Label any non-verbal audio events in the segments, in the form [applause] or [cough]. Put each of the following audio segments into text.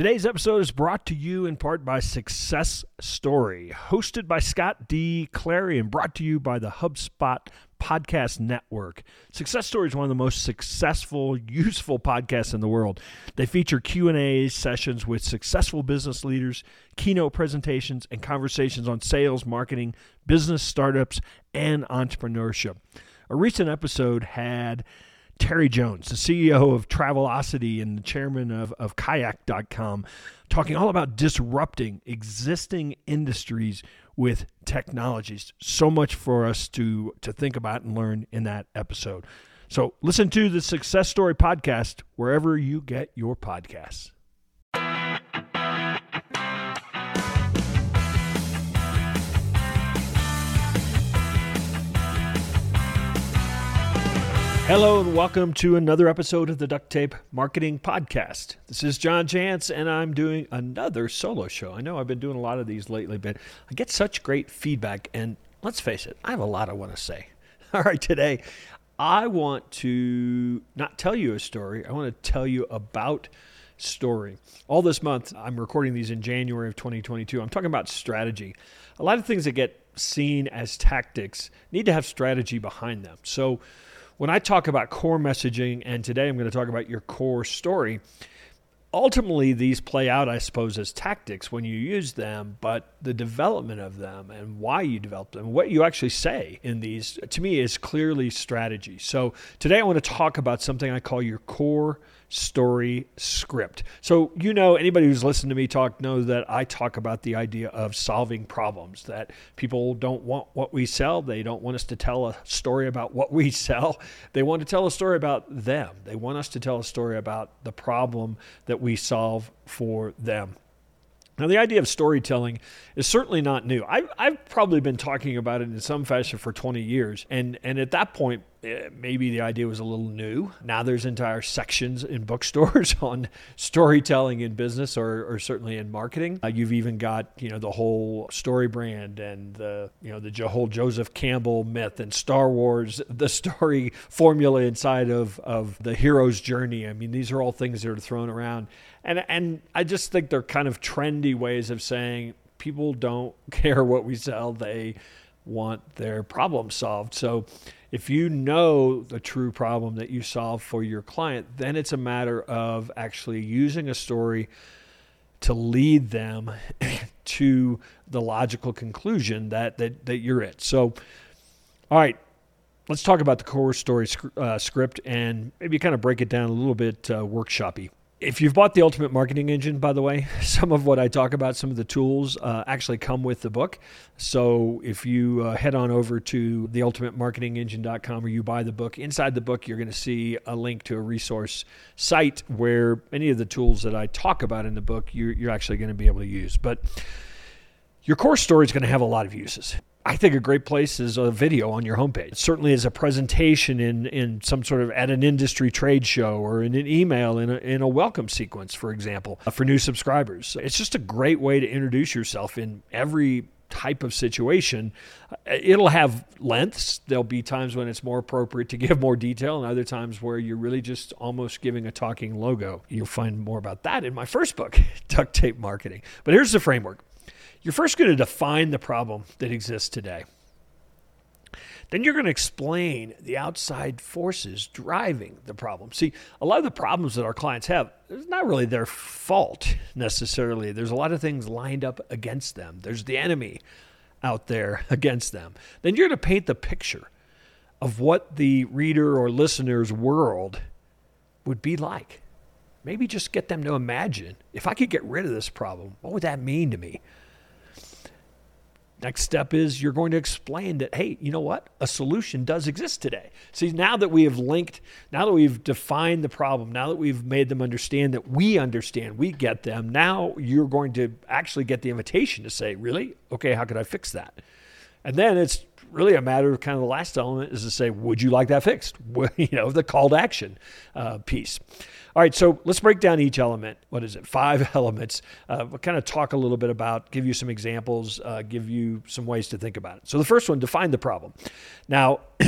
Today's episode is brought to you in part by Success Story, hosted by Scott D. Clary and brought to you by the HubSpot Podcast Network. Success Story is one of the most successful, useful podcasts in the world. They feature Q&A sessions with successful business leaders, keynote presentations, and conversations on sales, marketing, business startups, and entrepreneurship. A recent episode had Terry Jones, the CEO of Travelocity and the chairman of, of kayak.com, talking all about disrupting existing industries with technologies. So much for us to, to think about and learn in that episode. So listen to the Success Story podcast wherever you get your podcasts. Hello and welcome to another episode of the Duct Tape Marketing Podcast. This is John Jantsch and I'm doing another solo show. I know I've been doing a lot of these lately, but I get such great feedback and let's face it, I have a lot I want to say. [laughs] All right, today I want to not tell you a story, I want to tell you about story. All this month, I'm recording these in January of 2022. I'm talking about strategy. A lot of things that get seen as tactics need to have strategy behind them. So, when I talk about core messaging, and today I'm going to talk about your core story, ultimately these play out, I suppose, as tactics when you use them, but the development of them and why you develop them, what you actually say in these, to me, is clearly strategy. So today I want to talk about something I call your core story script. So, you know, anybody who's listened to me talk knows that I talk about the idea of solving problems, that people don't want what we sell. They don't want us to tell a story about what we [laughs] sell. They want to tell a story about them. They want us to tell a story about the problem that we solve for them. Now, the idea of storytelling is certainly not new. I've, I've probably been talking about it in some fashion for 20 years. And, and at that point, maybe the idea was a little new. Now there's entire sections in [laughs] bookstores on storytelling in business or, or certainly in marketing. Uh, you've even got, you know, the whole story brand and the, you know, the whole Joseph Campbell myth and Star Wars, [laughs] the story formula inside of, of the hero's journey. I mean, these are all things that are thrown around. And and I just think they're kind of trendy ways of saying people don't [laughs] care what we sell; they want their problem solved. So if you know the true problem that you solve for your client, then it's a matter of actually using a story to lead them [laughs] to the logical conclusion that that, that you're at. So, all right, let's talk about the core story uh, script and maybe kind of break it down a little bit uh, workshoppy if you've bought the Ultimate Marketing Engine, by the way, [laughs] some of what I talk about, some of the tools uh, actually come with the book. So if you uh, head on over to theultimatemarketingengine.com or you buy the book, inside the book, you're going to see a link to a resource site where any of the tools that I talk about in the book, you're, you're actually going to be able to use. But your core story is going to have a lot of uses. I think a great place is a video on your homepage. Certainly, as a presentation in, in some sort of at an industry trade show or in an email in a, in a welcome sequence, for example, uh, for new subscribers. It's just a great way to introduce yourself in every type of situation. Uh, it'll have lengths. There'll be times when it's more appropriate to [laughs] give more detail, and other times where you're really just almost giving a talking logo. You'll find more about that in my first book, [laughs] Duct Tape Marketing. But here's the framework you're first going to define the problem that exists today. Then you're going to explain the outside forces driving the problem. See, a lot of the problems that our clients have, it's not really their fault necessarily. There's a lot of things lined up against them. There's the enemy out there [laughs] against them. Then you're going to paint the picture of what the reader or listener's world would be like. Maybe just get them to imagine if I could get rid of this problem, what would that mean to me? Next step is you're going to explain that, hey, you know what? A solution does exist today. See, now that we have linked, now that we've defined the problem, now that we've made them understand that we understand, we get them, now you're going to actually get the invitation to say, really? Okay, how could I fix that? And then it's really a matter of kind of the last element is to say, would you like that fixed? [laughs] you know, the call to action uh, piece. All right, so let's break down each element. What is it? Five [laughs] elements. Uh, we'll kind of talk a little bit about, give you some examples, uh, give you some ways to think about it. So the first one, define the problem. Now, [clears throat]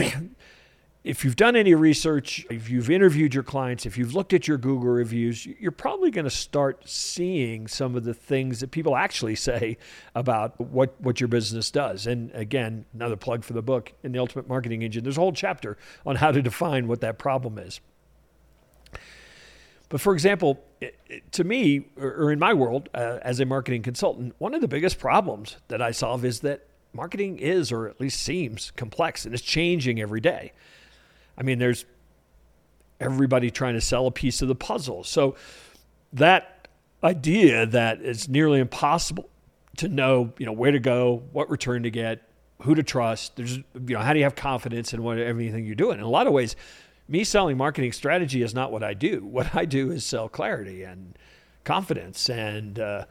if you've done any research, if you've interviewed your clients, if you've looked at your Google reviews, you're probably going to start seeing some of the things that people actually [laughs] say about what, what your business does. And again, another plug for the book in the Ultimate Marketing Engine. There's a whole chapter on how to define what that problem is. But for example, to me, or in my world uh, as a marketing consultant, one of the biggest problems that I solve is that marketing is, or at least seems, complex and it's changing every day. I mean, there's everybody trying to sell a piece of the puzzle. So that idea that it's nearly impossible to know, you know, where to go, what return to get, who to trust. There's, you know, how do you have confidence in what everything you're doing? In a lot of ways, me selling marketing strategy is not what I do. What I do is sell clarity and confidence and uh,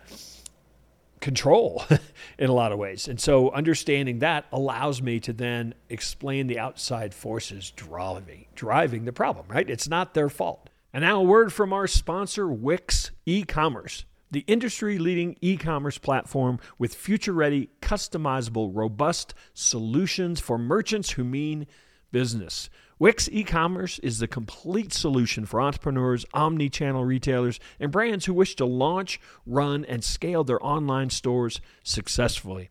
control [laughs] in a lot of ways. And so understanding that allows me to then explain the outside forces driving driving the problem, right? It's not their fault. And now a word from our sponsor Wix e-commerce. The industry leading e commerce platform with future ready, customizable, robust solutions for merchants who mean business. Wix e-commerce is the complete solution for entrepreneurs, omni-channel retailers, and brands who wish to launch, run, and scale their online stores successfully.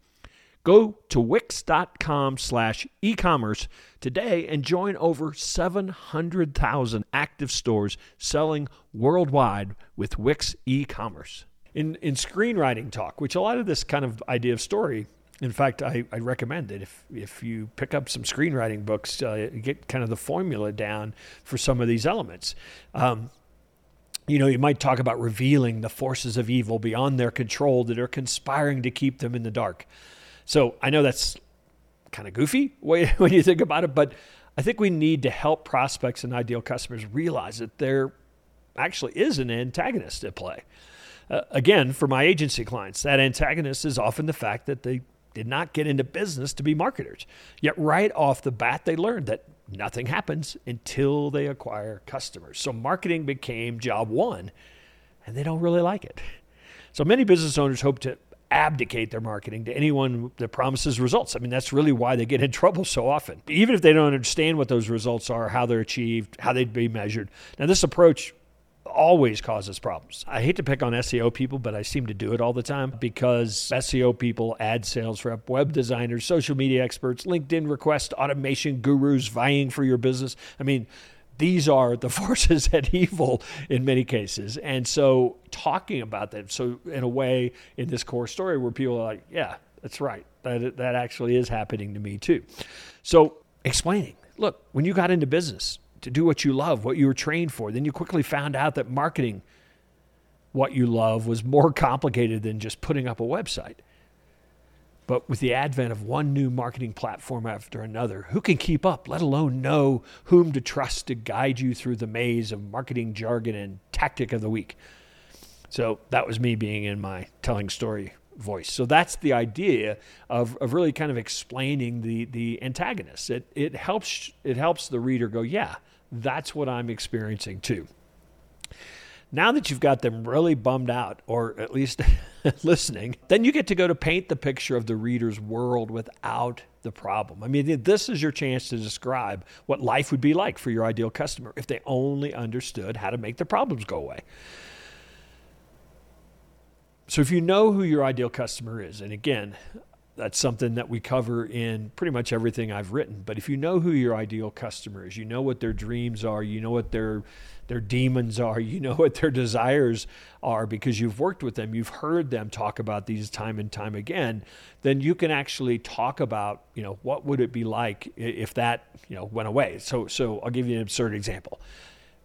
Go to wix.com slash e-commerce today and join over 700,000 active stores selling worldwide with Wix e-commerce. In, in screenwriting talk, which a lot of this kind of idea of story in fact, I, I recommend that if if you pick up some screenwriting books, uh, get kind of the formula down for some of these elements. Um, you know, you might talk about revealing the forces of evil beyond their control that are conspiring to keep them in the dark. So I know that's kind of goofy [laughs] when you think about it, but I think we need to help prospects and ideal customers realize that there actually is an antagonist at play. Uh, again, for my agency clients, that antagonist is often the fact that they did not get into business to be marketers. Yet, right off the bat, they learned that nothing happens until they acquire customers. So, marketing became job one, and they don't really like it. So, many business owners hope to abdicate their marketing to anyone that promises results. I mean, that's really why they get in [laughs] trouble so often. Even if they don't understand what those results are, how they're achieved, how they'd be measured. Now, this approach always causes problems. I hate to pick on SEO people, but I seem to do it all the time because SEO people, ad sales rep, web designers, social media experts, LinkedIn request automation gurus vying for your business. I mean, these are the [laughs] forces at evil in many cases. And so talking about them, so in a way, in this core story where people are like, yeah, that's right. That, that actually is happening to me too. So explaining, look, when you got into business, to do what you love, what you were trained for. Then you quickly found out that marketing what you love was more [laughs] complicated than just putting up a website. But with the advent of one new marketing platform after another, who can keep up, let alone know whom to trust to guide you through the maze of marketing jargon and tactic of the week? So that was me being in my telling story voice. So that's the idea of, of really kind of explaining the the antagonist. It it helps it helps the reader go, yeah, that's what I'm experiencing too. Now that you've got them really bummed out, or at least [laughs] listening, then you get to go to paint the picture of the reader's world without the problem. I mean, this is your chance to describe what life would be like for your ideal customer if they only understood how to make the problems go away. So if you know who your ideal customer is, and again, that's something that we cover in pretty much everything I've written. But if you know who your ideal customer is, you know what their dreams are, you know what their their demons are, [laughs] you know what their desires are because you've worked with them, you've heard them talk about these time and time again, then you can actually talk about, you know, what would it be like if that, you know, went away. So so I'll give you an absurd example.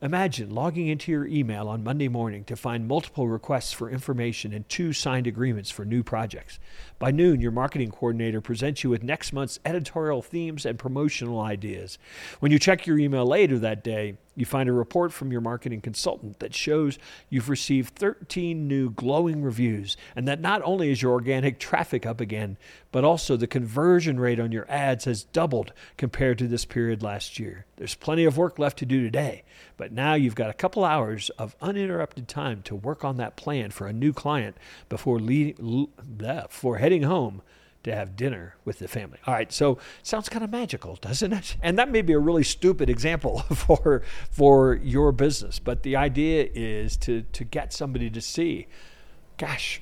Imagine logging into your email on Monday morning to find multiple requests for information and two signed agreements for new projects. By noon, your marketing coordinator presents you with next month's editorial themes and promotional ideas. When you check your email later that day, you find a report from your marketing consultant that shows you've received 13 new glowing reviews, and that not only is your organic traffic up again, but also the conversion rate on your ads has doubled compared to this period last year. There's plenty of work left to do today, but now you've got a couple hours of uninterrupted time to work on that plan for a new client before, lead, before heading home to have dinner with the family. All right, so sounds kind of magical, doesn't it? [laughs] And that may be a really stupid example [laughs] for for your business, but the idea is to to get somebody to see, gosh,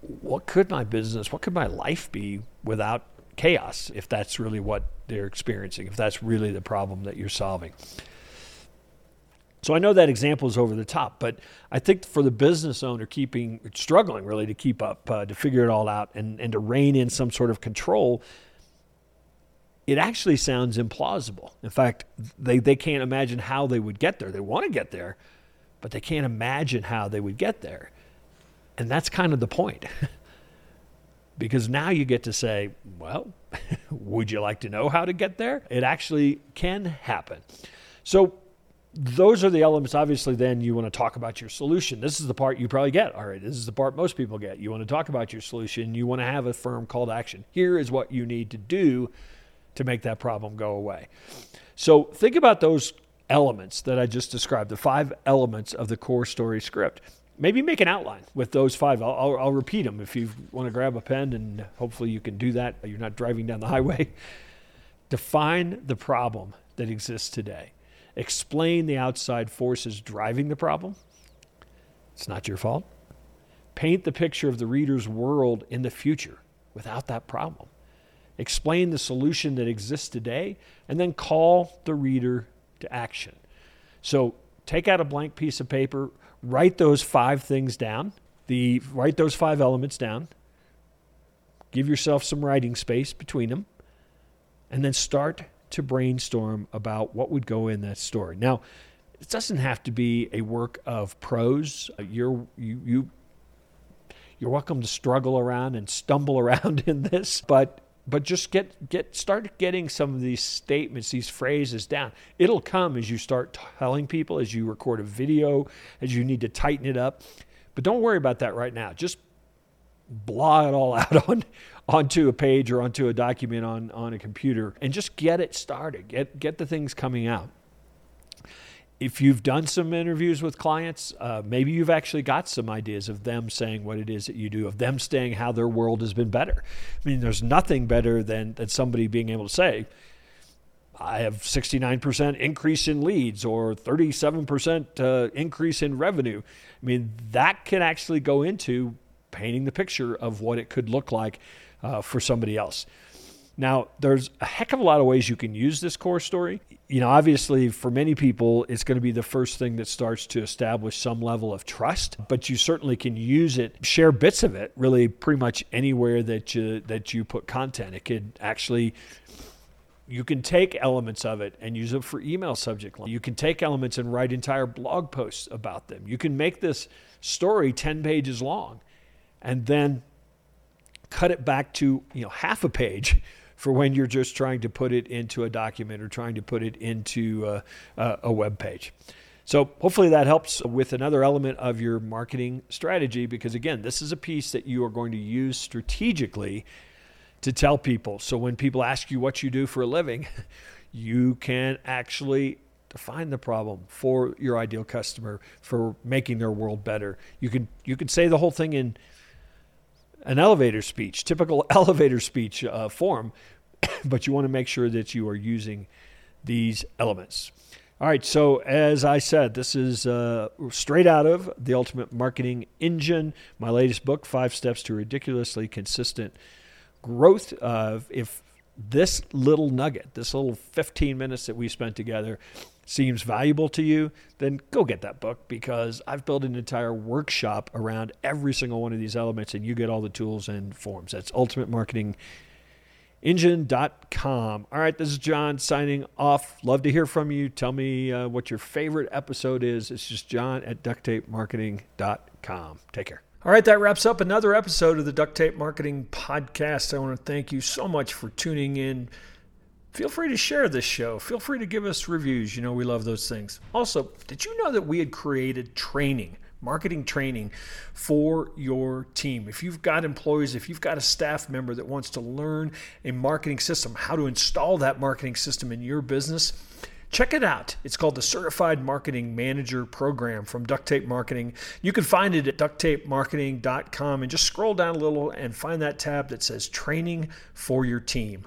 what could my business, what could my life be without chaos if that's really what they're experiencing, if that's really the problem that you're solving. So I know that example is over the top, but I think for the business owner keeping struggling really to keep up, uh, to figure it all out, and and to rein in some sort of control, it actually sounds implausible. In fact, they they can't imagine how they would get there. They want to get there, but they can't imagine how they would get there, and that's kind of the point. [laughs] because now you get to say, well, [laughs] would you like to know how to get there? It actually can happen. So those are the elements. Obviously, then you want to talk about your solution. This is the part you probably get. All right, this is the part most people get. You want to talk about your solution. You want to have a firm call to action. Here is what you need to do to make that problem go away. So think about those elements that I just described, the five elements of the core story script. Maybe make an outline with those five. I'll, I'll, I'll repeat them if you want to grab a pen, and hopefully you can do that. You're not driving down the highway. [laughs] Define the problem that exists today explain the outside forces driving the problem. It's not your fault. Paint the picture of the reader's world in the future without that problem. Explain the solution that exists today and then call the reader to action. So take out a blank piece of paper, write those five things down, the write those five elements down. Give yourself some writing space between them and then start to brainstorm about what would go in that story. Now, it doesn't have to be a work of prose. Uh, you're you you you're welcome to struggle around and stumble [laughs] around in this, but but just get get start getting some of these statements, these phrases down. It'll come as you start telling people, as you record a video, as you need to tighten it up. But don't worry about that right now. Just blah it all [laughs] out on onto a page or onto a document on, on a computer and just get it started. Get get the things coming out. If you've done some interviews with clients, uh, maybe you've actually got some ideas of them saying what it is that you do, of them saying how their world has been better. I mean, there's nothing better than, than somebody being able to say, I have 69% increase in leads or 37% uh, increase in revenue. I mean, that can actually go into painting the picture of what it could look like uh, for somebody else. Now, there's a heck of a lot of ways you can use this core story. You know, obviously, for many people, it's going to be the first thing that starts to establish some level of trust. But you certainly can use it, share bits of it, really, pretty much anywhere that you that you put content. It could actually you can take elements of it and use it for email subject line. You can take elements and write entire blog posts about them. You can make this story 10 pages long and then cut it back to you know half a page for when you're just trying to put it into a document or trying to put it into a, a web page. So hopefully that helps with another element of your marketing strategy because again, this is a piece that you are going to use strategically to tell people. So when people ask you what you do for a living, [laughs] you can actually define the problem for your ideal customer for making their world better. You can you can say the whole thing in an elevator speech, typical [laughs] elevator speech uh, form, [coughs] but you want to make sure that you are using these elements. All right, so as I said, this is uh, straight out of The Ultimate Marketing Engine, my latest book, Five Steps to Ridiculously Consistent Growth. Uh, if this little nugget, this little 15 minutes that we spent together, seems valuable to you, then go get that book because I've built an entire workshop around every single one of these elements and you get all the tools and forms. That's ultimatemarketingengine.com. All right, this is John signing off. Love to hear from you. Tell me uh, what your favorite episode is. It's just john at ducttapemarketing.com. Take care. All right, that wraps up another episode of the Duct Tape Marketing Podcast. I want to thank you so much for tuning in feel free to share this show. Feel free to give us reviews. You know, we love those things. Also, did you know that we had created training? marketing training for your team. If you've got employees, if you've got a staff member that wants to learn a marketing system, how to install that marketing system in your business, Check it out. It's called the Certified Marketing Manager Program from Duct Tape Marketing. You can find it at ducttapemarketing.com and just scroll down a little and find that tab that says Training for Your Team.